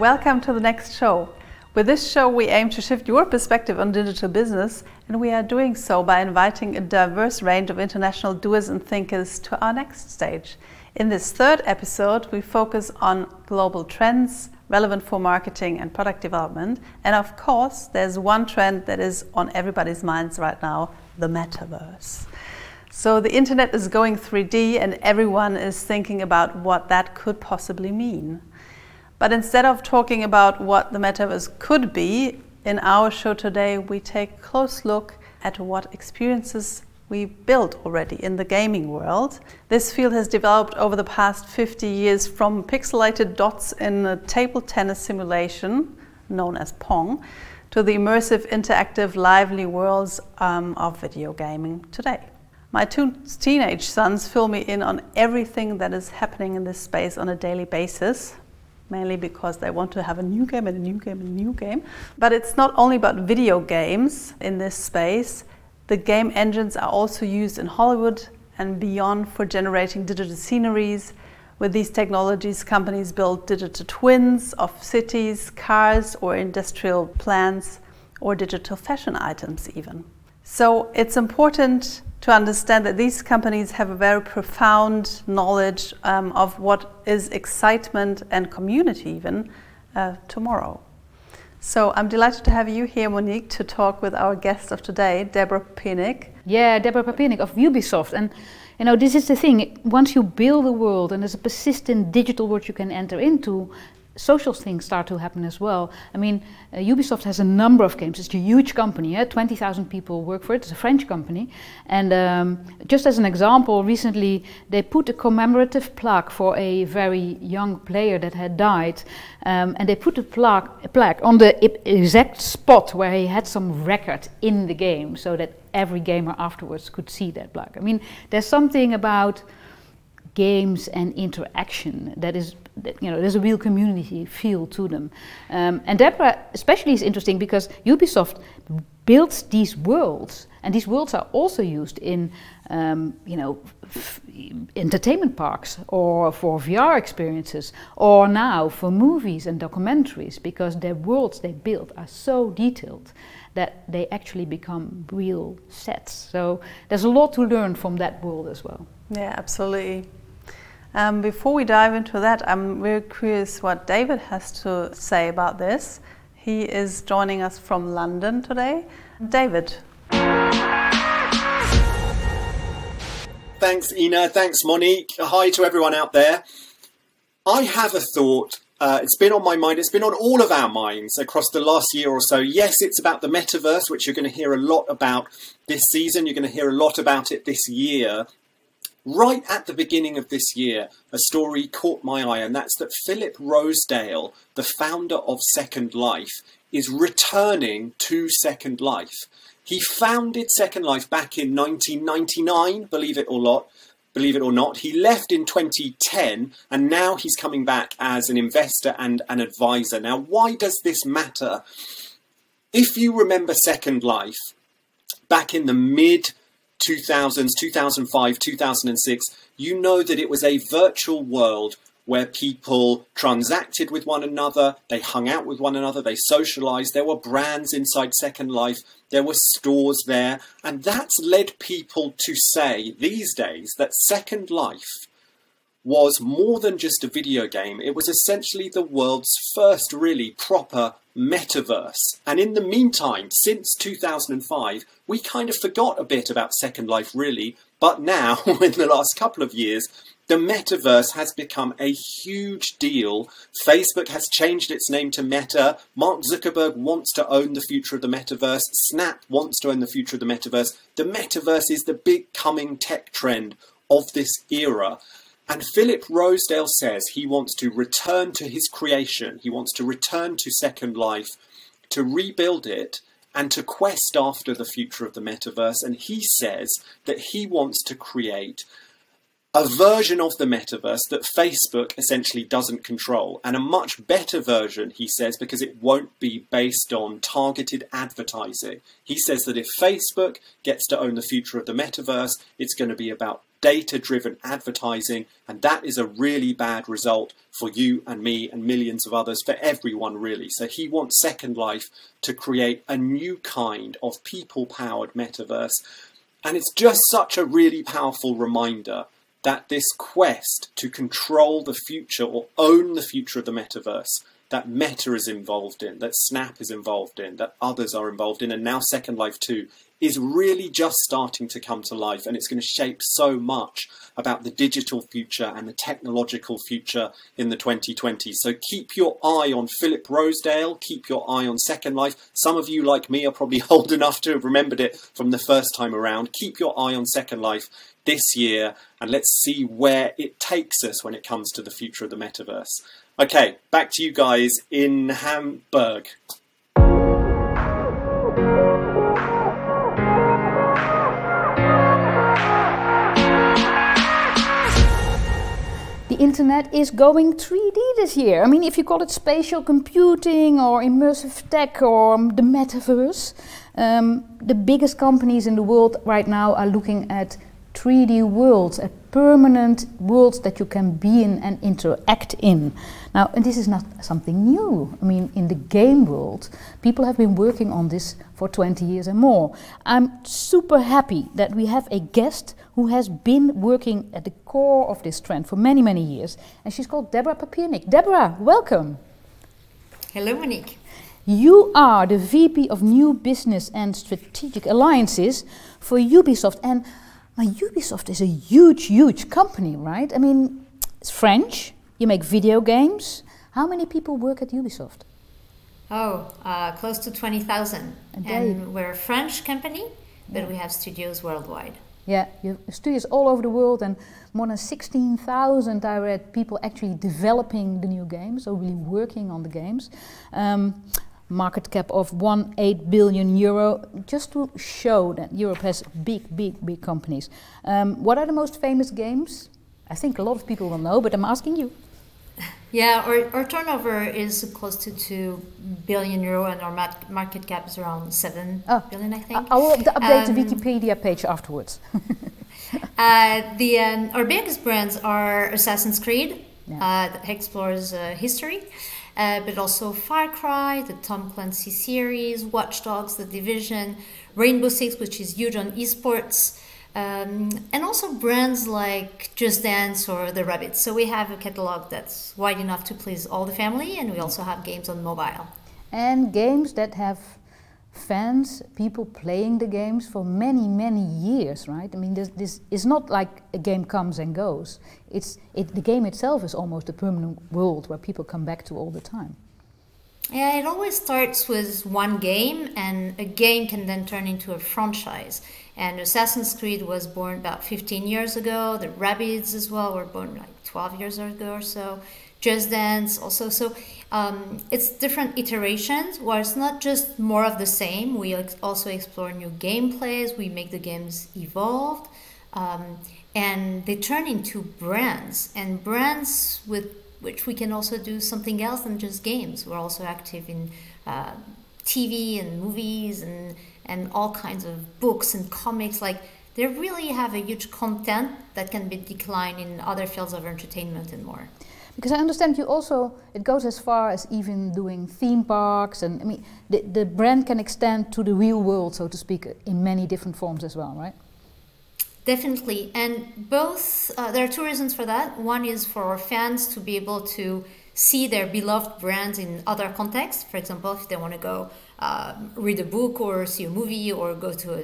Welcome to the next show. With this show, we aim to shift your perspective on digital business, and we are doing so by inviting a diverse range of international doers and thinkers to our next stage. In this third episode, we focus on global trends relevant for marketing and product development. And of course, there's one trend that is on everybody's minds right now the metaverse. So the internet is going 3D, and everyone is thinking about what that could possibly mean. But instead of talking about what the metaverse could be, in our show today, we take a close look at what experiences we built already in the gaming world. This field has developed over the past 50 years from pixelated dots in a table tennis simulation known as Pong to the immersive, interactive, lively worlds um, of video gaming today. My two teenage sons fill me in on everything that is happening in this space on a daily basis mainly because they want to have a new game and a new game and a new game. But it's not only about video games in this space. The game engines are also used in Hollywood and beyond for generating digital sceneries. With these technologies, companies build digital twins of cities, cars, or industrial plants, or digital fashion items, even. So it's important to understand that these companies have a very profound knowledge um, of what is excitement and community even uh, tomorrow. So I'm delighted to have you here, Monique, to talk with our guest of today, Deborah Papiernik. Yeah, Deborah Papiernik of Ubisoft. And you know, this is the thing. Once you build a world and there's a persistent digital world you can enter into, social things start to happen as well. I mean, uh, Ubisoft has a number of games. It's a huge company. Yeah? 20,000 people work for it. It's a French company. And um, just as an example, recently they put a commemorative plaque for a very young player that had died. Um, and they put a plaque, plaque on the exact spot where he had some record in the game so that every gamer afterwards could see that plaque. I mean, there's something about games and interaction that is you know there's a real community feel to them. Um, and deborah especially is interesting because ubisoft builds these worlds and these worlds are also used in um, you know entertainment parks or for vr experiences or now for movies and documentaries because the worlds they build are so detailed that they actually become real sets. So there's a lot to learn from that world as well. Yeah absolutely um, before we dive into that, I'm very curious what David has to say about this. He is joining us from London today. David. Thanks, Ina. Thanks, Monique. Hi to everyone out there. I have a thought. Uh, it's been on my mind. It's been on all of our minds across the last year or so. Yes, it's about the metaverse, which you're going to hear a lot about this season. You're going to hear a lot about it this year. Right at the beginning of this year, a story caught my eye, and that's that Philip Rosedale, the founder of Second Life, is returning to Second Life. He founded Second Life back in 1999, believe it or not. Believe it or not, he left in 2010 and now he's coming back as an investor and an advisor. Now, why does this matter? If you remember Second Life, back in the mid 2000s, 2005, 2006, you know that it was a virtual world where people transacted with one another, they hung out with one another, they socialized. There were brands inside Second Life, there were stores there, and that's led people to say these days that Second Life was more than just a video game. It was essentially the world's first really proper metaverse. And in the meantime, since 2005, we kind of forgot a bit about Second Life, really. But now, in the last couple of years, the metaverse has become a huge deal. Facebook has changed its name to Meta. Mark Zuckerberg wants to own the future of the metaverse. Snap wants to own the future of the metaverse. The metaverse is the big coming tech trend of this era. And Philip Rosedale says he wants to return to his creation, he wants to return to Second Life, to rebuild it, and to quest after the future of the metaverse. And he says that he wants to create a version of the metaverse that Facebook essentially doesn't control, and a much better version, he says, because it won't be based on targeted advertising. He says that if Facebook gets to own the future of the metaverse, it's going to be about data driven advertising, and that is a really bad result for you and me and millions of others, for everyone really. So he wants Second Life to create a new kind of people powered metaverse. And it's just such a really powerful reminder that this quest to control the future or own the future of the metaverse that Meta is involved in, that Snap is involved in, that others are involved in, and now Second Life 2 is really just starting to come to life and it's going to shape so much about the digital future and the technological future in the 2020s. So keep your eye on Philip Rosedale, keep your eye on Second Life. Some of you, like me, are probably old enough to have remembered it from the first time around. Keep your eye on Second Life this year and let's see where it takes us when it comes to the future of the metaverse. Okay, back to you guys in Hamburg. The internet is going 3D this year. I mean, if you call it spatial computing or immersive tech or the metaverse, um, the biggest companies in the world right now are looking at 3D worlds, at permanent worlds that you can be in and interact in. Now, and this is not something new. I mean, in the game world, people have been working on this for 20 years and more. I'm super happy that we have a guest who has been working at the core of this trend for many, many years, and she's called Deborah Papiernik. Deborah, welcome. Hello, Monique. You are the VP of New Business and Strategic Alliances for Ubisoft, and now, Ubisoft is a huge, huge company, right? I mean, it's French, you make video games. How many people work at Ubisoft? Oh, uh, close to 20,000. And we're a French company, but yeah. we have studios worldwide. Yeah, you have studios all over the world, and more than 16,000 direct people actually developing the new games, or really working on the games. Um, market cap of 1.8 billion euro, just to show that Europe has big, big, big companies. Um, what are the most famous games? I think a lot of people will know, but I'm asking you. Yeah, our, our turnover is close to 2 billion euro and our market cap is around seven oh. billion, I think. I will update um, the Wikipedia page afterwards. uh, the, um, our biggest brands are Assassin's Creed, yeah. uh, that explores uh, history uh, but also Far Cry, the Tom Clancy series, Watch Dogs, The Division, Rainbow Six, which is huge on esports, um, and also brands like Just Dance or The Rabbids. So we have a catalog that's wide enough to please all the family, and we also have games on mobile. And games that have fans, people playing the games for many, many years, right? I mean, this, this is not like a game comes and goes. It's, it, the game itself is almost a permanent world where people come back to all the time. Yeah, it always starts with one game, and a game can then turn into a franchise. And Assassin's Creed was born about 15 years ago. The Rabbids as well were born like 12 years ago or so. Just Dance also. So um, it's different iterations where it's not just more of the same. We also explore new gameplays. We make the games evolve, um, and they turn into brands and brands with which we can also do something else than just games. We're also active in uh, TV and movies and and all kinds of books and comics. Like they really have a huge content that can be declined in other fields of entertainment and more. Because I understand you also, it goes as far as even doing theme parks, and I mean, the, the brand can extend to the real world, so to speak, in many different forms as well, right? Definitely. And both, uh, there are two reasons for that. One is for fans to be able to see their beloved brands in other contexts. For example, if they want to go uh, read a book or see a movie or go to, a,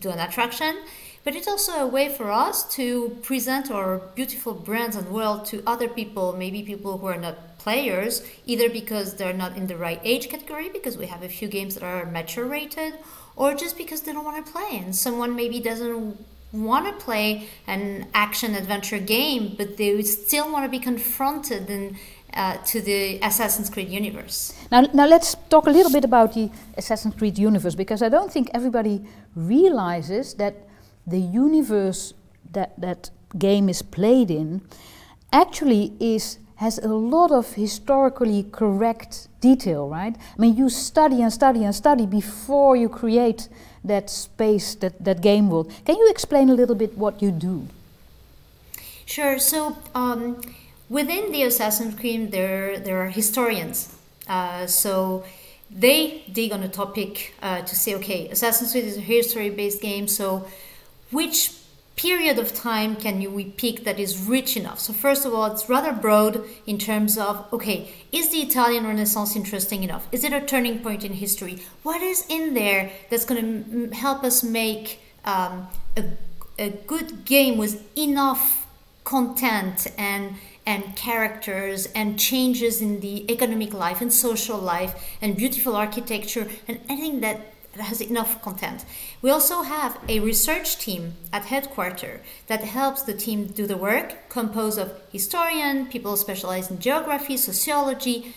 to an attraction but it's also a way for us to present our beautiful brands and world to other people, maybe people who are not players, either because they're not in the right age category, because we have a few games that are mature rated, or just because they don't want to play. And someone maybe doesn't want to play an action adventure game, but they still want to be confronted and uh, to the Assassin's Creed universe. Now, now let's talk a little bit about the Assassin's Creed universe because I don't think everybody realizes that the universe that that game is played in actually is has a lot of historically correct detail, right? I mean, you study and study and study before you create that space, that, that game world. Can you explain a little bit what you do? Sure. So um, within the Assassin's Creed, there there are historians. Uh, so they dig on a topic uh, to say, okay, Assassin's Creed is a history-based game. So which period of time can you we pick that is rich enough? So first of all, it's rather broad in terms of okay, is the Italian Renaissance interesting enough? Is it a turning point in history? What is in there that's going to m- help us make um, a, a good game with enough content and and characters and changes in the economic life and social life and beautiful architecture and anything that has enough content. We also have a research team at headquarters that helps the team do the work, composed of historian, people specialized in geography, sociology,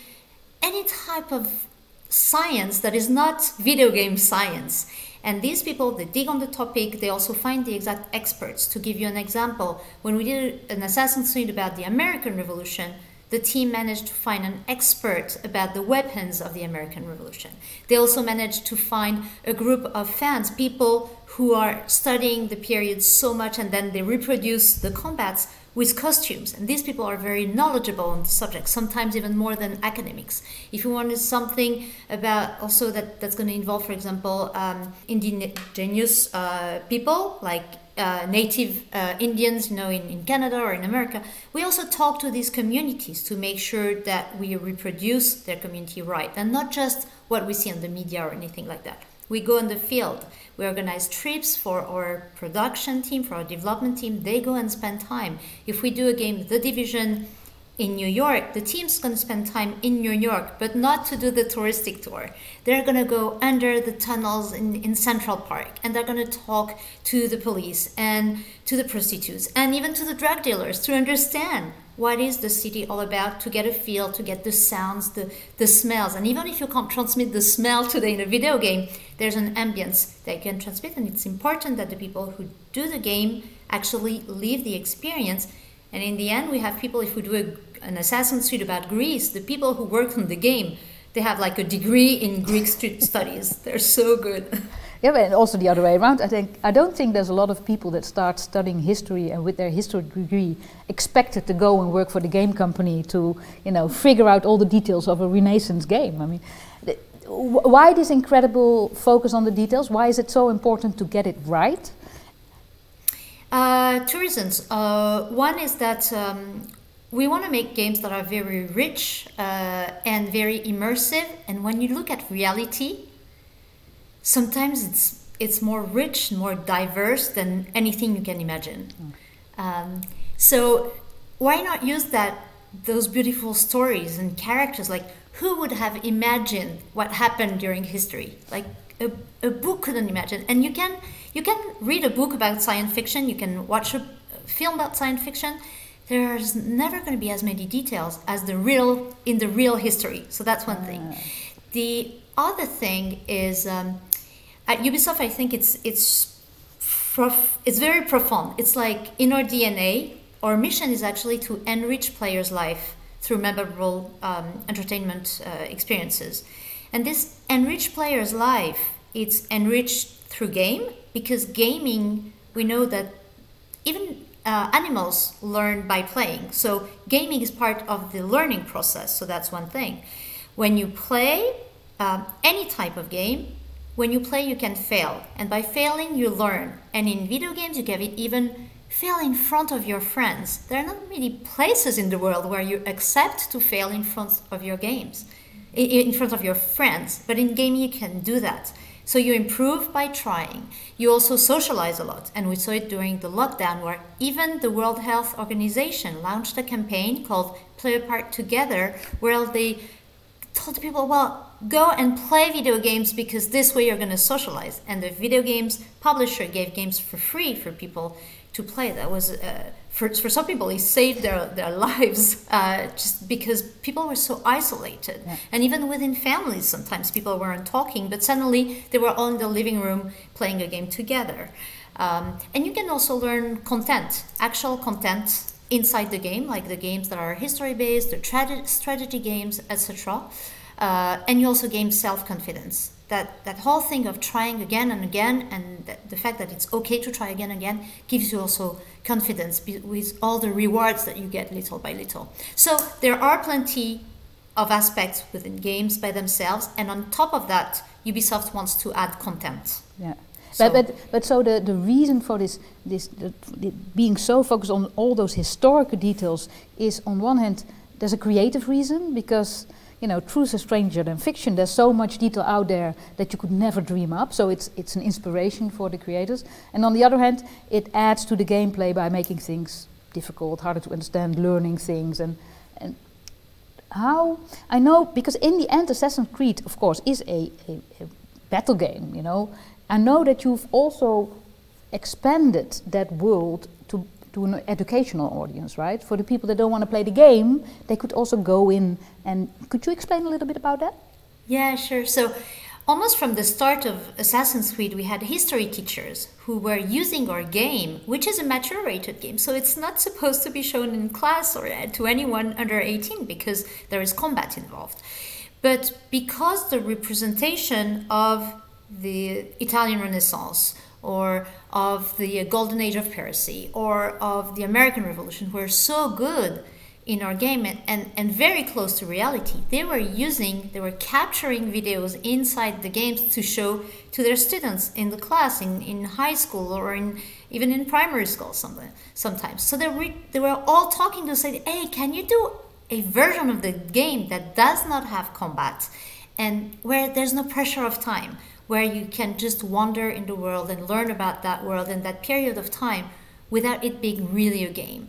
any type of science that is not video game science. And these people, they dig on the topic, they also find the exact experts. To give you an example, when we did an Assassin's Creed about the American Revolution, the team managed to find an expert about the weapons of the American Revolution. They also managed to find a group of fans, people who are studying the period so much and then they reproduce the combats with costumes. And these people are very knowledgeable on the subject, sometimes even more than academics. If you wanted something about also that, that's going to involve, for example, um, indigenous uh, people like uh, native uh, Indians, you know, in, in Canada or in America, we also talk to these communities to make sure that we reproduce their community right and not just what we see on the media or anything like that. We go in the field. We organize trips for our production team, for our development team. They go and spend time. If we do a game, The Division, in New York, the team's going to spend time in New York, but not to do the touristic tour. They're going to go under the tunnels in, in Central Park and they're going to talk to the police and to the prostitutes and even to the drug dealers to understand what is the city all about to get a feel to get the sounds the, the smells and even if you can't transmit the smell today in a video game there's an ambience that you can transmit and it's important that the people who do the game actually live the experience and in the end, we have people, if we do a, an Assassin's Creed about Greece, the people who work on the game, they have like a degree in Greek studies. They're so good. Yeah, and also the other way around. I think I don't think there's a lot of people that start studying history and with their history degree expected to go and work for the game company to, you know, figure out all the details of a Renaissance game. I mean, why this incredible focus on the details? Why is it so important to get it right? Uh, two reasons. Uh, one is that um, we want to make games that are very rich uh, and very immersive. And when you look at reality, sometimes it's it's more rich, more diverse than anything you can imagine. Mm. Um, so why not use that those beautiful stories and characters? Like who would have imagined what happened during history? Like a, a book couldn't imagine, and you can you can read a book about science fiction, you can watch a film about science fiction. There's never going to be as many details as the real in the real history. So that's one thing. Ah. The other thing is um, at Ubisoft, I think it's it's prof- it's very profound. It's like in our DNA. Our mission is actually to enrich players' life through memorable um, entertainment uh, experiences, and this enrich players' life. It's enriched through game because gaming we know that even uh, animals learn by playing. So gaming is part of the learning process so that's one thing. When you play um, any type of game when you play you can fail. And by failing you learn. And in video games you can even fail in front of your friends. There are not many places in the world where you accept to fail in front of your games in front of your friends. But in gaming you can do that so you improve by trying. You also socialize a lot, and we saw it during the lockdown where even the World Health Organization launched a campaign called Play Apart Together, where they told people, well, go and play video games because this way you're going to socialize. And the video games publisher gave games for free for people to play. That was uh, for, for some people, it saved their, their lives uh, just because people were so isolated. Yeah. And even within families, sometimes people weren't talking, but suddenly they were all in the living room playing a game together. Um, and you can also learn content, actual content inside the game, like the games that are history based, the tra- strategy games, etc. Uh, and you also gain self confidence that that whole thing of trying again and again, and the fact that it's okay to try again and again, gives you also confidence with all the rewards that you get little by little. So there are plenty of aspects within games by themselves, and on top of that, Ubisoft wants to add content. Yeah. So but, but, but so the, the reason for this, this the, the being so focused on all those historical details is on one hand, there's a creative reason because you know, truth is stranger than fiction. There's so much detail out there that you could never dream up. So it's it's an inspiration for the creators. And on the other hand, it adds to the gameplay by making things difficult, harder to understand, learning things, and and how I know because in the end, Assassin's Creed, of course, is a, a, a battle game. You know, I know that you've also expanded that world to an educational audience, right? For the people that don't want to play the game, they could also go in and could you explain a little bit about that? Yeah, sure. So almost from the start of Assassin's Creed, we had history teachers who were using our game, which is a mature rated game. So it's not supposed to be shown in class or uh, to anyone under 18 because there is combat involved. But because the representation of the Italian Renaissance or of the Golden Age of Piracy or of the American Revolution were so good in our game and, and, and very close to reality. They were using, they were capturing videos inside the games to show to their students in the class, in, in high school, or in even in primary school sometimes. So they, re, they were all talking to say, hey, can you do a version of the game that does not have combat and where there's no pressure of time? Where you can just wander in the world and learn about that world in that period of time without it being really a game.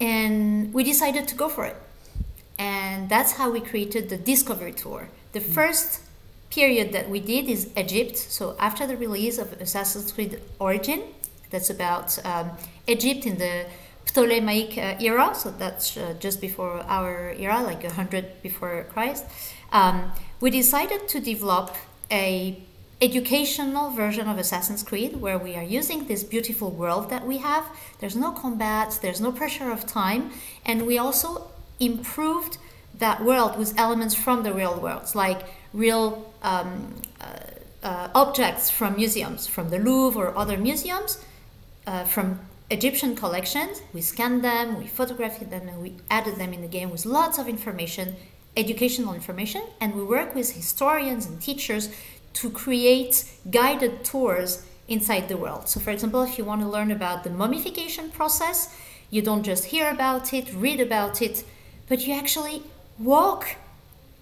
And we decided to go for it. And that's how we created the Discovery Tour. The mm. first period that we did is Egypt. So after the release of Assassin's Creed Origin, that's about um, Egypt in the Ptolemaic uh, era. So that's uh, just before our era, like 100 before Christ. Um, we decided to develop a educational version of Assassin's Creed where we are using this beautiful world that we have. There's no combat, there's no pressure of time, and we also improved that world with elements from the real worlds, like real um, uh, uh, objects from museums, from the Louvre or other museums, uh, from Egyptian collections. We scanned them, we photographed them, and we added them in the game with lots of information educational information and we work with historians and teachers to create guided tours inside the world. So, for example, if you want to learn about the mummification process, you don't just hear about it, read about it, but you actually walk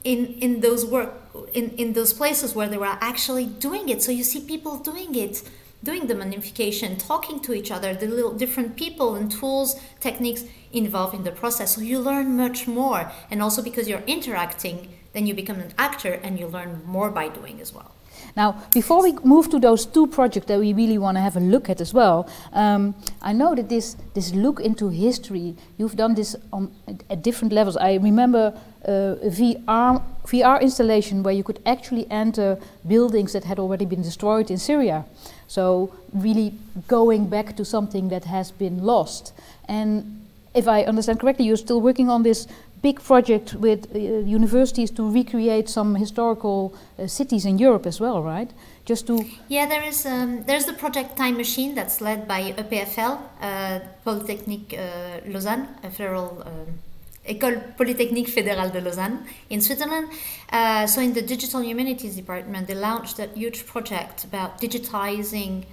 in in those work in, in those places where they were actually doing it. So you see people doing it, doing the mummification, talking to each other, the little different people and tools, techniques involved in the process. So you learn much more. And also because you're interacting, then you become an actor and you learn more by doing as well. Now, before we move to those two projects that we really want to have a look at as well, um, I know that this this look into history, you've done this on at different levels. I remember uh, a VR VR installation where you could actually enter buildings that had already been destroyed in Syria. So really going back to something that has been lost. And if I understand correctly, you're still working on this big project with uh, universities to recreate some historical uh, cities in Europe as well, right? Just to yeah, there is um, there's the project Time Machine that's led by EPFL, uh, Polytechnique uh, Lausanne, a federal. Um, École Polytechnique Fédérale de Lausanne in Switzerland. Uh, so, in the Digital Humanities Department, they launched a huge project about digitizing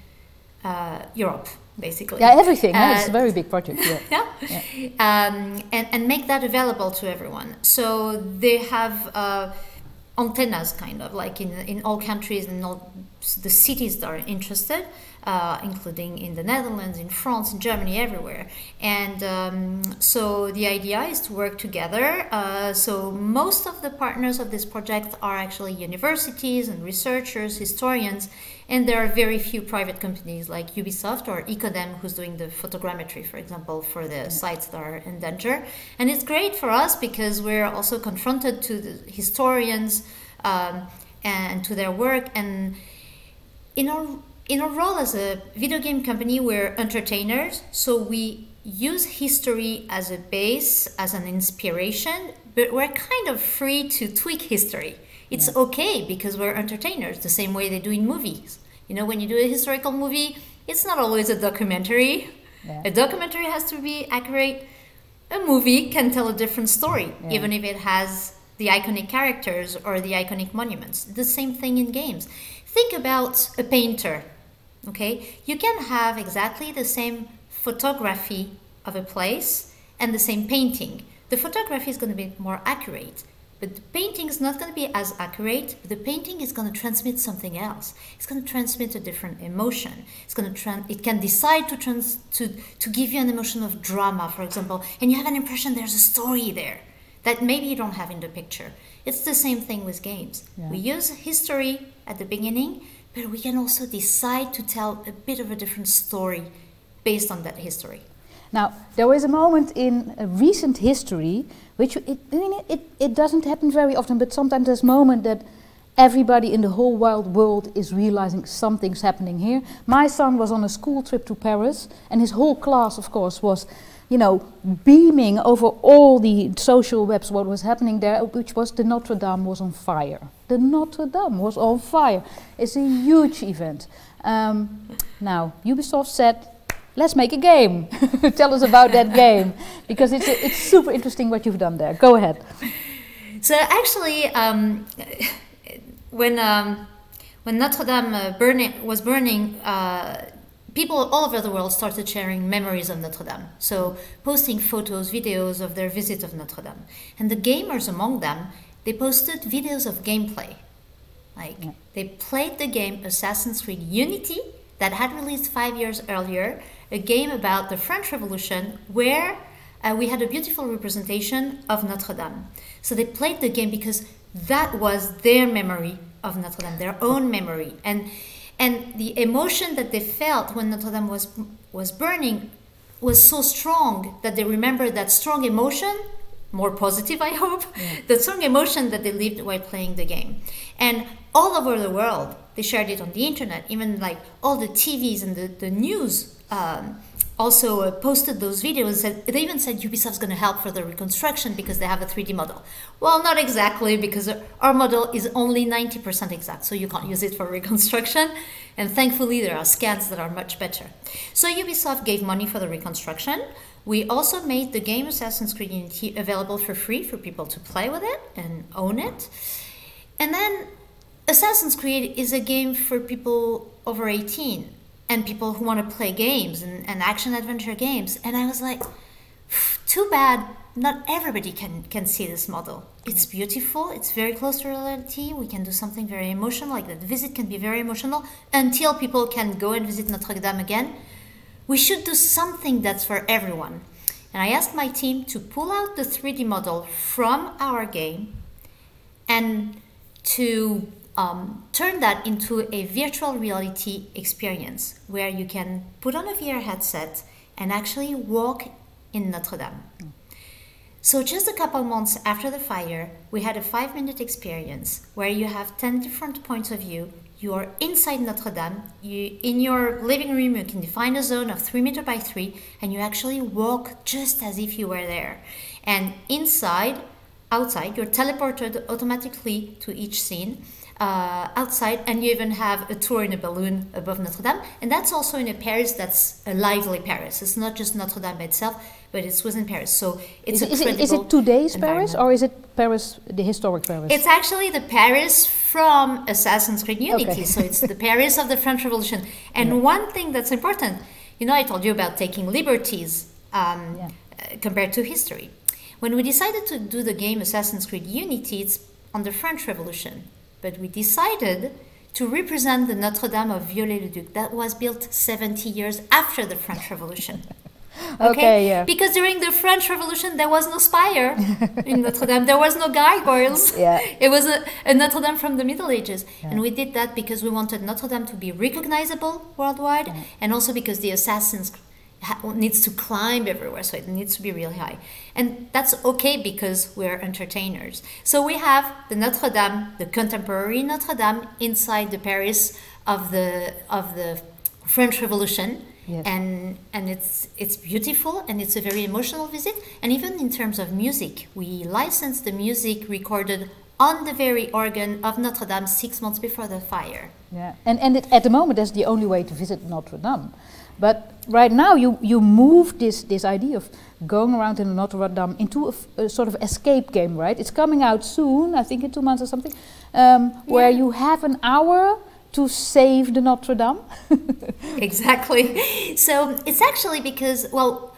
uh, Europe basically. Yeah, everything. Uh, it's a very big project. Yeah. yeah. yeah. Um, and, and make that available to everyone. So they have uh, antennas, kind of like in in all countries and all the cities that are interested uh, including in the Netherlands, in France, in Germany, everywhere. And um, so the idea is to work together. Uh, so most of the partners of this project are actually universities and researchers, historians, and there are very few private companies like Ubisoft or Iconem who's doing the photogrammetry, for example, for the sites that are in danger. And it's great for us because we're also confronted to the historians um, and to their work and in our in our role as a video game company, we're entertainers, so we use history as a base, as an inspiration, but we're kind of free to tweak history It's okay because we're entertainers, the same way they do in movies. You know, when you do a historical movie, it's not always a documentary. Yeah. A documentary has to be accurate. A movie can tell a different story, Yeah. even if it has the iconic characters or the iconic monuments. The same thing in games. Think about a painter. Okay, you can have exactly the same photography of a place and the same painting. The photography is going to be more accurate, but the painting is not going to be as accurate. But the painting is going to transmit something else. It's going to transmit a different emotion. It's going to it can decide to trans to to give you an emotion of drama, for example, and you have an impression there's a story there that maybe you don't have in the picture. It's the same thing with games. Yeah. We use history at the beginning, but we can also decide to tell a bit of a different story based on that history. Now, there was a moment in uh, recent history, which it, it, it doesn't happen very often, but sometimes there's a moment that everybody in the whole wild world is realizing something's happening here. My son was on a school trip to Paris, and his whole class, of course, was, you know, beaming over all the social webs what was happening there, which was the Notre Dame was on fire. The Notre Dame was on fire. It's a huge event. Um, now, Ubisoft said, let's make a game. Tell us about that game, because it's, it's super interesting what you've done there. Go ahead. So actually, um, when um, when Notre Dame uh, burning, was burning, uh, people all over the world started sharing memories of Notre Dame. So posting photos, videos of their visit of Notre Dame, and the gamers among them, they posted videos of gameplay. Like Yeah. they played the game Assassin's Creed Unity that had released five years earlier, a game about the French Revolution where uh, we had a beautiful representation of Notre Dame. So they played the game because that was their memory of Notre Dame, their own memory, and and the emotion that they felt when Notre Dame was was burning was so strong that they remembered that strong emotion more positive i hope the strong emotion that they lived while playing the game. And all over the world they shared it on the internet even like all the tvs and the, the news um, also uh, posted those videos and they even said ubisoft's going to help for the reconstruction because they have a 3d model. Well not exactly because our model is only 90% exact so you can't use it for reconstruction. And thankfully there are scans that are much better. So ubisoft gave money for the reconstruction. We also made the game Assassin's Creed Unity available for free for people to play with it and own it. And then Assassin's Creed is a game for people over 18 and people who want to play games and, and action adventure games. And I was like, too bad not everybody can, can see this model. It's mm. beautiful, it's very close to reality. We can do something very emotional, like that visit can be very emotional until people can go and visit Notre Dame again we should do something that's for everyone. And I asked my team to pull out the 3D model from our game and to um, turn that into a virtual reality experience where you can put on a VR headset and actually walk in Notre Dame. So, just a couple months after the fire, we had a five minute experience where you have 10 different points of view. You are inside Notre Dame. You, in your living room, you can define a zone of 3 meter by 3, and you actually walk just as if you were there. And inside, outside, you're teleported automatically to each scene. Uh, outside, and you even have a tour in a balloon above Notre Dame, and that's also in a Paris that's a lively Paris. It's not just Notre Dame itself, but it's within Paris. So it's Is, it- a is, it, is it today's Paris or is it Paris, the historic Paris? It's actually the Paris from Assassin's Creed Unity. Okay. so it's the Paris of the French Revolution. And one thing that's important, you know, I told you about taking liberties um, Yeah. uh, compared to history. When we decided to do the game Assassin's Creed Unity, it's on the French Revolution. But we decided to represent the Notre Dame of Viollet-le-Duc that was built 70 years after the French Revolution. Okay, yeah. Because during the French Revolution, there was no spire in Notre Dame. There was no gargoyles. Yeah. It was a, a Notre Dame from the Middle Ages. And we did that because we wanted Notre Dame to be recognizable worldwide and also because the assassins needs to climb everywhere, so it needs to be really high. And that's okay because we're entertainers. So we have the Notre Dame, the contemporary Notre Dame, inside the Paris of the of the French Revolution Yes. and and it's it's beautiful and it's a very emotional visit and even in terms of music we licensed the music recorded on the very organ of Notre Dame six months before the fire. Yeah, and, and it, at the moment, that's the only way to visit Notre Dame. But right now, you, you move this, this idea of going around in Notre Dame into a, a sort of escape game, right? It's coming out soon, I think in two months or something, um, yeah. where you have an hour to save the Notre Dame. exactly. So it's actually because, well,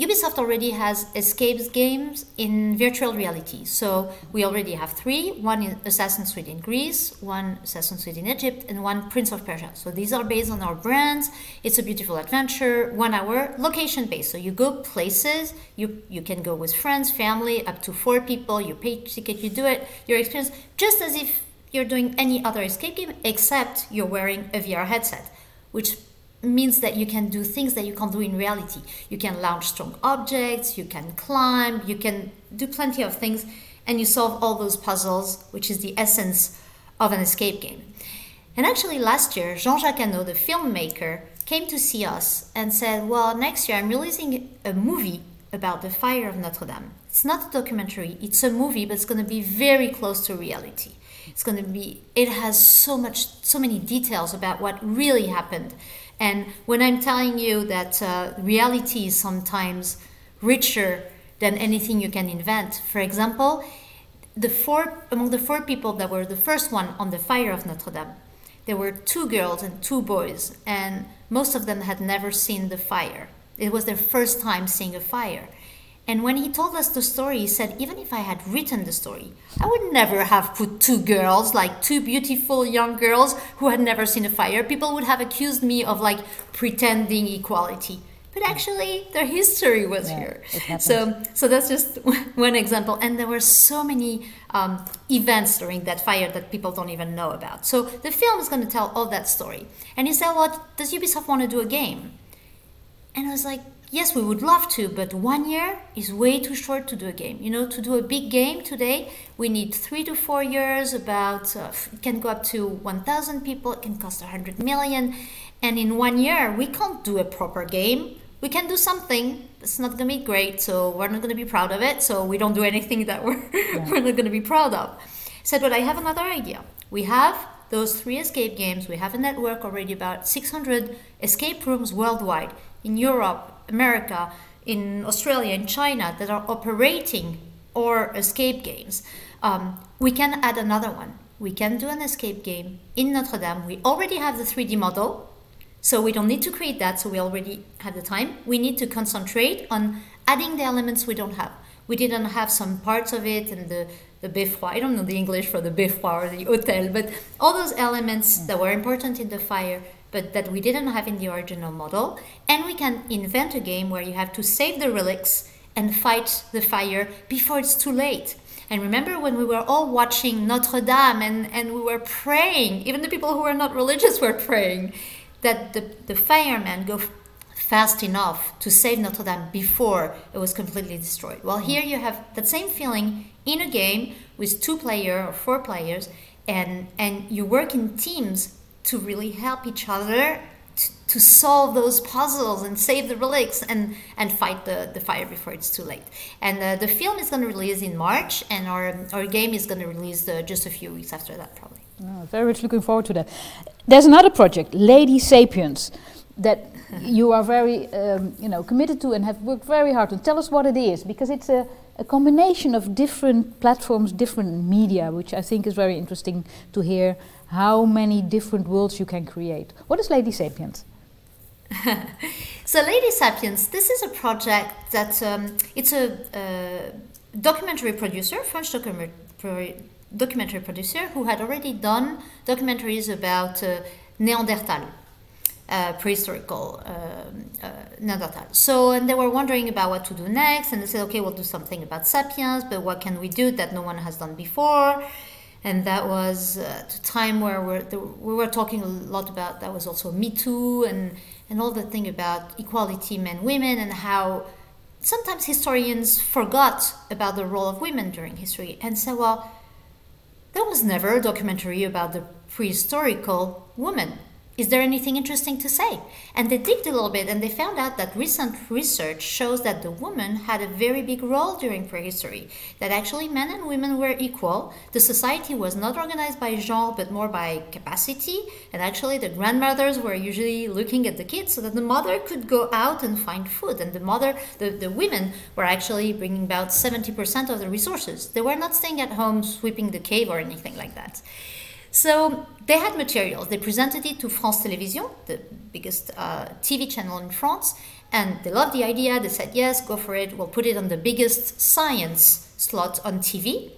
Ubisoft already has escapes games in virtual reality. So we already have three one in Assassin's Creed in Greece, one Assassin's Creed in Egypt, and one Prince of Persia. So these are based on our brands. It's a beautiful adventure, one hour, location based. So you go places, you, you can go with friends, family, up to four people, you pay ticket, you do it, your experience, just as if you're doing any other escape game, except you're wearing a VR headset, which means that you can do things that you can't do in reality. You can launch strong objects, you can climb, you can do plenty of things, and you solve all those puzzles, which is the essence of an escape game. And actually, last year, Jean Jacques Annaud, the filmmaker, came to see us and said, Well, next year I'm releasing a movie about the fire of Notre Dame. It's not a documentary, it's a movie, but it's going to be very close to reality. It's going to be, it has so much, so many details about what really happened and when I'm telling you that uh, reality is sometimes richer than anything you can invent, for example, the four among the four people that were the first one on the fire of Notre Dame, there were two girls and two boys, and most of them had never seen the fire. It was their first time seeing a fire. And when he told us the story, he said, even if I had written the story, I would never have put two girls, like two beautiful young girls who had never seen a fire. People would have accused me of like pretending equality. But actually, their history was yeah, here. So, so that's just one example. And there were so many um, events during that fire that people don't even know about. So the film is going to tell all that story. And he said, "Well, does Ubisoft want to do a game?" And I was like, yes, we would love to, but one year is way too short to do a game. You know, to do a big game today, we need three to four years. About uh, it can go up to 1,000 people. It can cost 100 million, and in one year, we can't do a proper game. We can do something. It's not going to be great, so we're not going to be proud of it. So we don't do anything that we're yeah. we're not going to be proud of. Said, but I have another idea. We have those three escape games. We have a network already about 600 escape rooms worldwide in Europe, America, in Australia, in China that are operating or escape games, um, we can add another one. We can do an escape game in Notre Dame. We already have the 3D model, so we don't need to create that, so we already have the time. We need to concentrate on adding the elements we don't have. We didn't have some parts of it and the, the beffroi, I don't know the English for the beffroi or the hotel, but all those elements that were important in the fire but that we didn't have in the original model. And we can invent a game where you have to save the relics and fight the fire before it's too late. And remember when we were all watching Notre Dame and, and we were praying, even the people who were not religious were praying, that the, the firemen go fast enough to save Notre Dame before it was completely destroyed. Well, here you have that same feeling in a game with two player or four players, and, and you work in teams to really help each other to, to solve those puzzles and save the relics and, and fight the, the fire before it's too late. And uh, the film is going to release in March, and our, our game is going to release uh, just a few weeks after that, probably. Oh, very much looking forward to that. There's another project, Lady Sapiens, that you are very um, you know, committed to and have worked very hard on. Tell us what it is, because it's a, a combination of different platforms, different media, which I think is very interesting to hear how many different worlds you can create. What is Lady Sapiens? so Lady Sapiens, this is a project that um, it's a uh, documentary producer, French documentary, producer who had already done documentaries about uh, Neanderthal. Uh, prehistorical um, uh, Neanderthal. So, and they were wondering about what to do next, and they said, okay, we'll do something about sapiens, but what can we do that no one has done before? And that was uh, a time where we're, the, we were talking a lot about that was also Me Too and and all the thing about equality men women and how sometimes historians forgot about the role of women during history and said well there was never a documentary about the prehistorical woman is there anything interesting to say? And they digged a little bit and they found out that recent research shows that the woman had a very big role during prehistory, that actually men and women were equal. The society was not organized by genre but more by capacity, and actually the grandmothers were usually looking at the kids so that the mother could go out and find food, and the mother, the, the women were actually bringing about 70% of the resources. They were not staying at home sweeping the cave or anything like that. So they had materials. They presented it to France Télévisions, the biggest uh, TV channel in France, and they loved the idea. They said, yes, go for it. We'll put it on the biggest science slot on TV.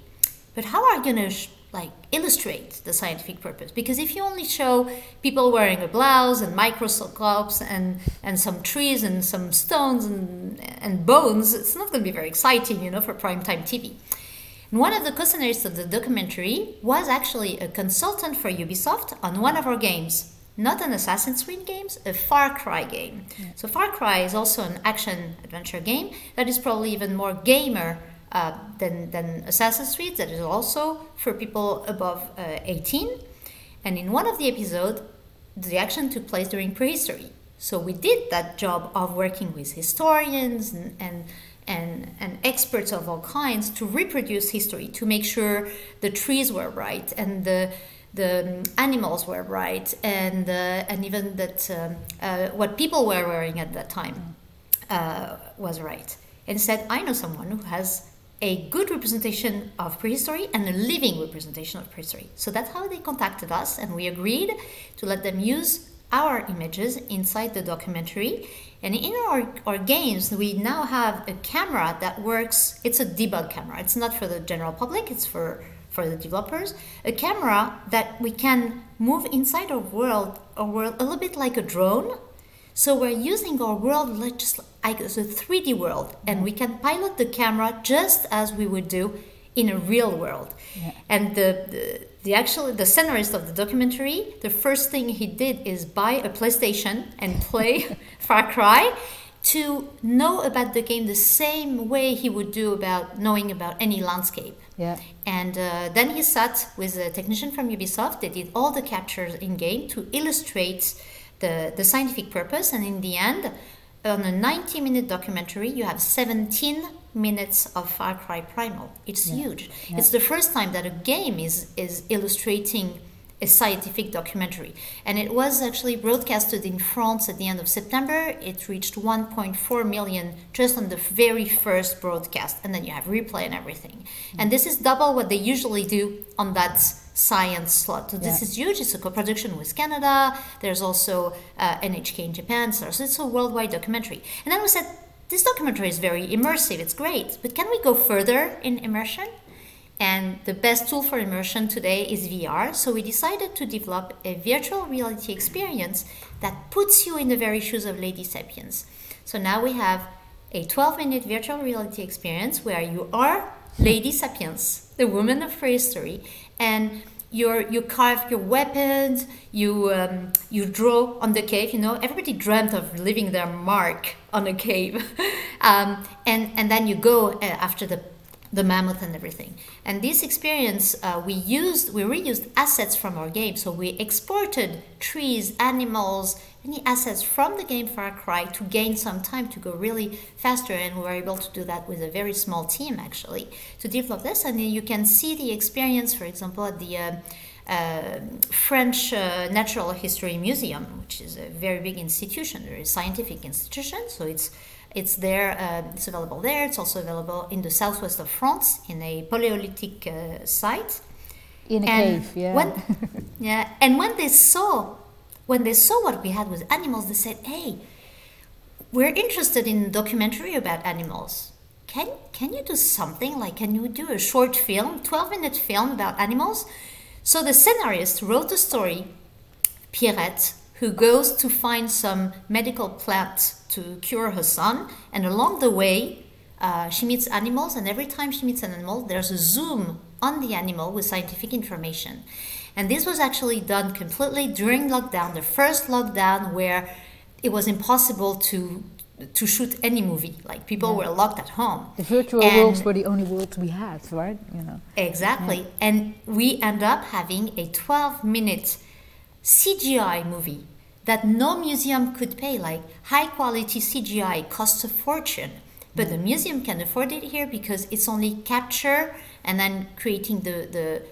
But how are you going to sh- like illustrate the scientific purpose? Because if you only show people wearing a blouse and microscopes and, and some trees and some stones and, and bones, it's not going to be very exciting, you know, for primetime TV. And one of the co-scenarists of the documentary was actually a consultant for Ubisoft on one of our games. Not an Assassin's Creed game, a Far Cry game. Yeah. So Far Cry is also an action adventure game that is probably even more gamer uh, than, than Assassin's Creed. That is also for people above uh, 18. And in one of the episodes, the action took place during prehistory. So we did that job of working with historians and, and and, and experts of all kinds to reproduce history, to make sure the trees were right and the, the animals were right, and, uh, and even that um, uh, what people were wearing at that time uh, was right. And said, I know someone who has a good representation of prehistory and a living representation of prehistory. So that's how they contacted us, and we agreed to let them use our images inside the documentary and in our, our games, we now have a camera that works. It's a debug camera. It's not for the general public. It's for for the developers. A camera that we can move inside our world, our world a little bit like a drone. So we're using our world like just like a 3D world, and we can pilot the camera just as we would do in a real world. Yeah. And the, the the actual the scenarist of the documentary, the first thing he did is buy a PlayStation and play Far Cry to know about the game the same way he would do about knowing about any landscape. Yeah. And uh, then he sat with a technician from Ubisoft. They did all the captures in game to illustrate the, the scientific purpose. And in the end, on a 90 minute documentary, you have 17 minutes of Far Cry Primal. It's yeah. huge. Yeah. It's the first time that a game is is illustrating a scientific documentary. And it was actually broadcasted in France at the end of September. It reached 1.4 million just on the very first broadcast. And then you have replay and everything. Mm. And this is double what they usually do on that science slot. So this yeah. is huge. It's a co-production with Canada. There's also uh, NHK in Japan. So it's a worldwide documentary. And then we said, this documentary is very immersive, it's great, but can we go further in immersion? And the best tool for immersion today is VR, so we decided to develop a virtual reality experience that puts you in the very shoes of Lady Sapiens. So now we have a 12 minute virtual reality experience where you are Lady Sapiens, the woman of prehistory, and you you carve your weapons, you um, you draw on the cave. You know, everybody dreamt of leaving their mark on a cave, um, and and then you go uh, after the the mammoth and everything. And this experience, uh, we used, we reused assets from our game. So we exported trees, animals, any assets from the game Far Cry to gain some time to go really faster. And we were able to do that with a very small team actually to develop this. And you can see the experience, for example, at the uh, uh, French uh, Natural History Museum, which is a very big institution, a scientific institution. So it's it's there. Uh, it's available there. It's also available in the southwest of France in a Paleolithic uh, site. In a and cave, yeah. When, yeah, and when they saw, when they saw what we had with animals, they said, "Hey, we're interested in documentary about animals. Can can you do something like? Can you do a short film, twelve minute film about animals?" So the scenarist wrote a story, Pierrette, who goes to find some medical plant to cure her son. And along the way, uh, she meets animals, and every time she meets an animal, there's a zoom on the animal with scientific information. And this was actually done completely during lockdown, the first lockdown where it was impossible to to shoot any movie. Like people yeah. were locked at home. The virtual and worlds were the only worlds we had, right? You know. Exactly. Yeah. And we end up having a 12 minute CGI movie that no museum could pay, like high quality CGI costs a fortune. But the mm. museum can afford it here because it's only capture and then creating the, the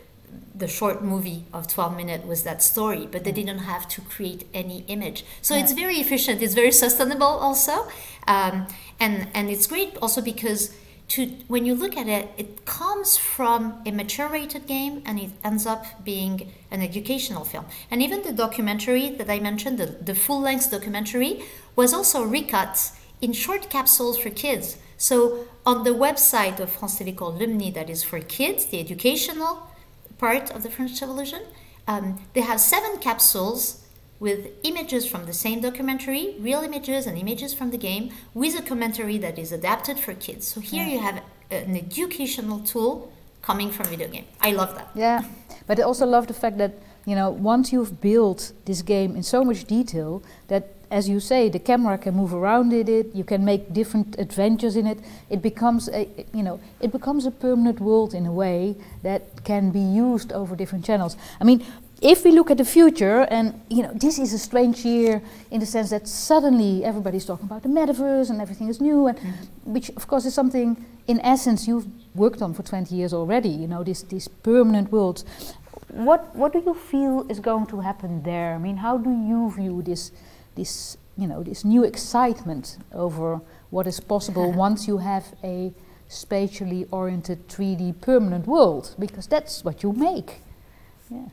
the short movie of 12 minutes was that story but they didn't have to create any image. So yeah. it's very efficient it's very sustainable also. Um, and and it's great also because to when you look at it it comes from a mature rated game and it ends up being an educational film. And even the documentary that i mentioned the, the full-length documentary was also recut in short capsules for kids. So on the website of france tv called lumni that is for kids the educational part of the French Revolution. Um, they have seven capsules with images from the same documentary, real images and images from the game, with a commentary that is adapted for kids. So here yeah. you have an educational tool coming from video game. I love that. Yeah, but I also love the fact that you know once you've built this game in so much detail that as you say, the camera can move around in it. You can make different adventures in it. It becomes a, you know, it becomes a permanent world in a way that can be used over different channels. I mean, if we look at the future, and you know, this is a strange year in the sense that suddenly everybody's talking about the metaverse and everything is new, and mm which of course is something in essence you've worked on for 20 years already. You know, this these permanent worlds. What what do you feel is going to happen there? I mean, how do you view this? This you know this new excitement over what is possible once you have a spatially oriented 3D permanent world because that's what you make. Yeah.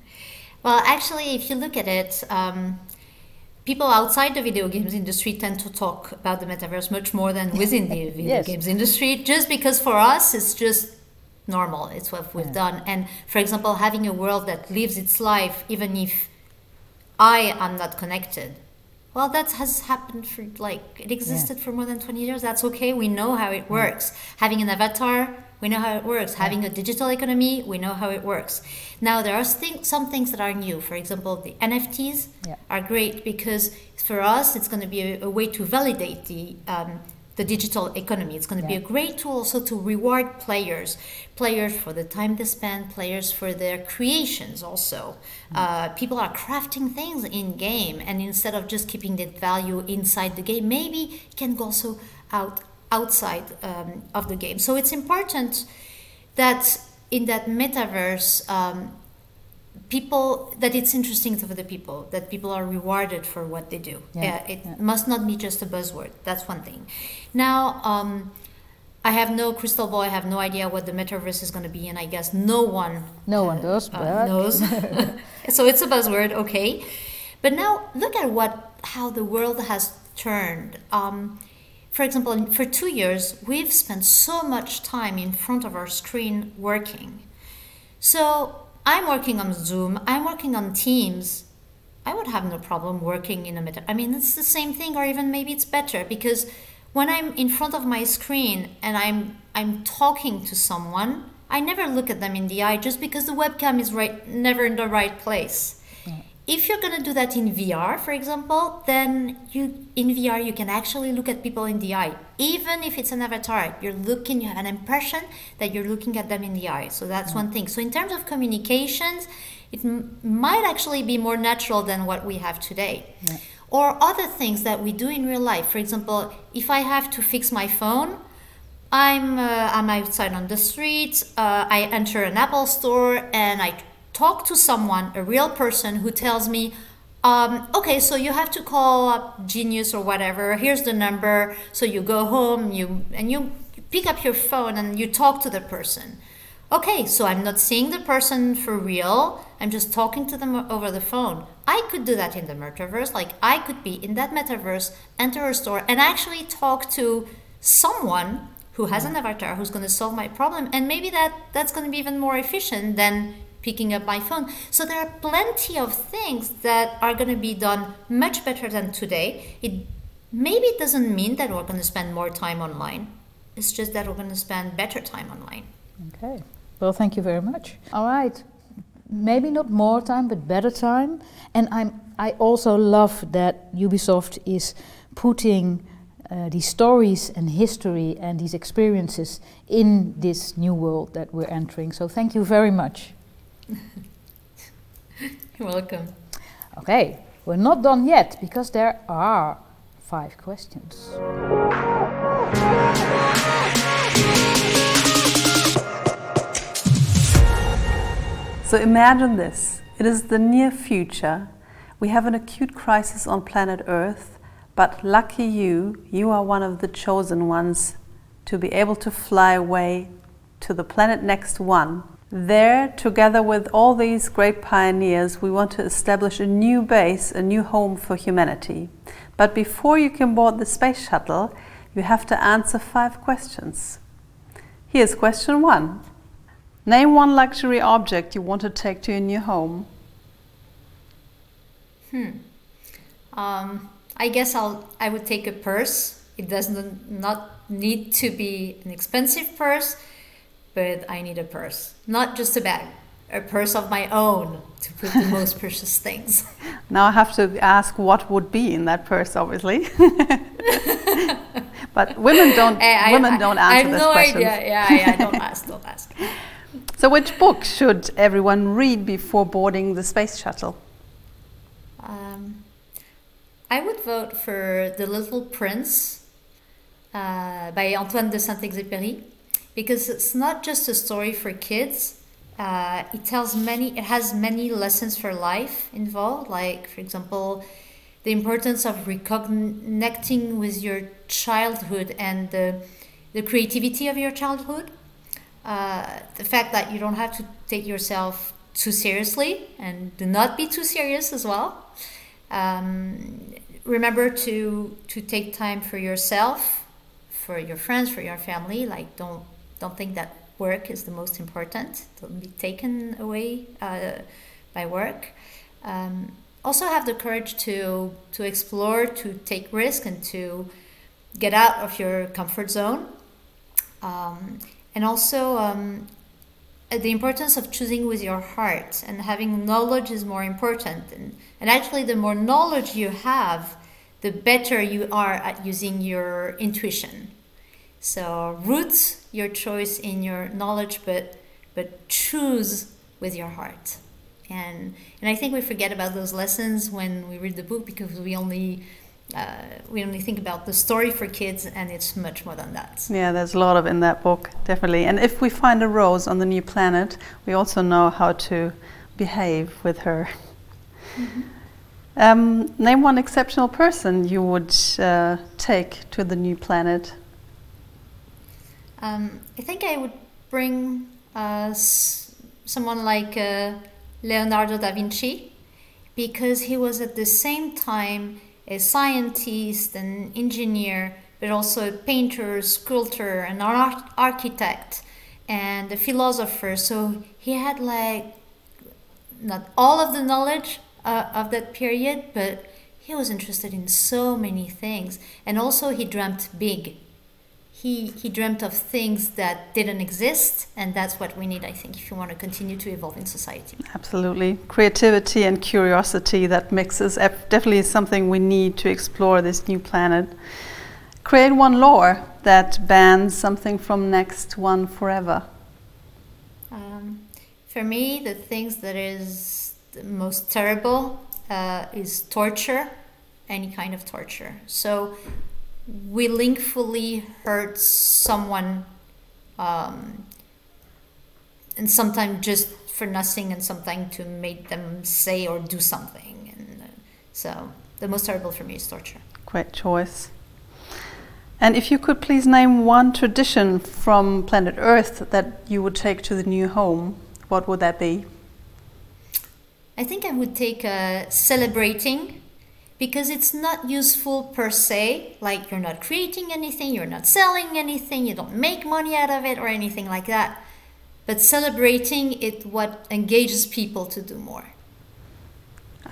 Well, actually, if you look at it, um, people outside the video games industry tend to talk about the metaverse much more than within the video yes. games industry, just because for us it's just normal. It's what we've yeah. done. And for example, having a world that lives its life even if I am not connected well that has happened for like it existed yeah. for more than 20 years. That's okay. We know how it works. Yeah. having an avatar we know how it works. Yeah. having a digital economy we know how it works. Now there are th- some things that are new. For example the nfts are great because for us it's going to be a, a way to validate the um, the digital economy. It's going to yeah. be a great tool also to reward players, players for the time they spend, players for their creations also. Mm. Uh, people are crafting things in game, and instead of just keeping that value inside the game, maybe it can go also out outside um, of the game. So it's important that in that metaverse. Um, people that it's interesting for the people that people are rewarded for what they do. Yeah, it yeah. must not be just a buzzword that's one thing. Now um, i have no crystal ball i have no idea what the metaverse is going to be and i guess no one no one does uh, knows. So it's a buzzword okay. But now look at what how the world has turned. Um, for example for two years we've spent so much time in front of our screen working. So I'm working on Zoom, I'm working on Teams. I would have no problem working in a meta. I mean, it's the same thing, or even maybe it's better because when I'm in front of my screen and I'm I'm talking to someone, I never look at them in the eye just because the webcam is right never in the right place if you're going to do that in VR, for example, then you in VR you can actually look at people in the eye. Even if it's an avatar, you're looking, you have an impression that you're looking at them in the eye. So that's one thing. So in terms of communications, it m- might actually be more natural than what we have today. Yeah. Or other things that we do in real life. For example, if I have to fix my phone, I'm uh, I'm outside on the street. Uh, I enter an Apple store and I talk to someone, a real person who tells me, um, okay, so you have to call up Genius or whatever. Here's the number. So you go home, you and you pick up your phone and you talk to the person. Okay, so I'm not seeing the person for real. I'm just talking to them over the phone. I could do that in the metaverse. Like I could be in that metaverse, enter a store, and actually talk to someone who has an avatar who's going to solve my problem. And maybe that that's going to be even more efficient than picking up my phone. So there are plenty of things that are going to be done much better than today. It maybe it doesn't mean that we're going to spend more time online. It's just that we're going to spend better time online. Okay. Well, thank you very much. All right. Maybe not more time, but better time. And I'm I also love that Ubisoft is putting uh, these stories and history and these experiences in this new world that we're entering. So thank you very much. You're welcome. Okay, We're not done yet because there are five questions. So imagine this it is the near future. We have an acute crisis on planet Earth, but lucky you, you are one of the chosen ones to be able to fly away to the planet next one. There, together with all these great pioneers, we want to establish a new base, a new home for humanity. But before you can board the space shuttle, you have to answer five questions. Here's question one Name one luxury object you want to take to your new home. Hmm. Um, I guess I'll. I would take a purse. It doesn't not need to be an expensive purse, but I need a purse, not just a bag, a purse of my own to put the most precious things. Now I have to ask what would be in that purse, obviously. but women don't. I, women I, don't answer I have no question. idea. Yeah, yeah. Don't ask. Don't ask. So, which book should everyone read before boarding the space shuttle? Um, I would vote for The Little Prince uh, by Antoine de Saint Exupéry because it's not just a story for kids. Uh, it tells many. It has many lessons for life involved. Like, for example, the importance of reconnecting with your childhood and the, the creativity of your childhood. Uh, the fact that you don't have to take yourself too seriously and do not be too serious as well. Um, remember to to take time for yourself, for your friends, for your family. Like don't don't think that work is the most important. Don't be taken away uh, by work. Um, also have the courage to to explore, to take risk, and to get out of your comfort zone. Um, and also um, the importance of choosing with your heart and having knowledge is more important and, and actually the more knowledge you have the better you are at using your intuition so root your choice in your knowledge but but choose with your heart and and i think we forget about those lessons when we read the book because we only uh, we only think about the story for kids, and it's much more than that. Yeah, there's a lot of in that book, definitely. And if we find a rose on the new planet, we also know how to behave with her. Mm-hmm. Um, name one exceptional person you would uh, take to the new planet. Um, I think I would bring uh, someone like uh, Leonardo da Vinci because he was at the same time a scientist, an engineer, but also a painter, sculptor, an art- architect, and a philosopher. So he had like not all of the knowledge uh, of that period, but he was interested in so many things. And also, he dreamt big. He, he dreamt of things that didn't exist, and that's what we need, I think, if you want to continue to evolve in society. Absolutely. Creativity and curiosity that mixes definitely is something we need to explore this new planet. Create one law that bans something from next one forever. Um, for me, the things that is the most terrible uh, is torture, any kind of torture. So willingly hurt someone um, and sometimes just for nothing and something to make them say or do something. And uh, so the most terrible for me is torture. Great choice. And if you could please name one tradition from planet earth that you would take to the new home what would that be? I think i would take uh, celebrating because it's not useful per se like you're not creating anything you're not selling anything you don't make money out of it or anything like that but celebrating it what engages people to do more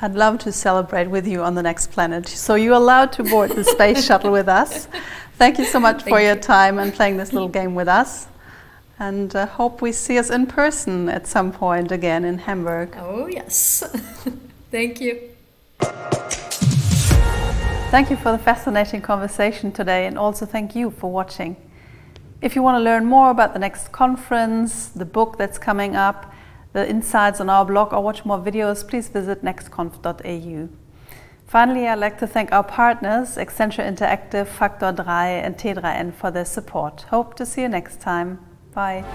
I'd love to celebrate with you on the next planet. So you're allowed to board the space shuttle with us. Thank you so much for your time and playing this little game with us. And uh, hope we see us in person at some point again in Hamburg. Oh, yes. Thank you. Thank you for the fascinating conversation today, and also thank you for watching. If you want to learn more about the next conference, the book that's coming up, the insights on our blog, or watch more videos, please visit nextconf.eu. Finally, I'd like to thank our partners, Accenture Interactive, Faktor 3 and T3N for their support. Hope to see you next time. Bye.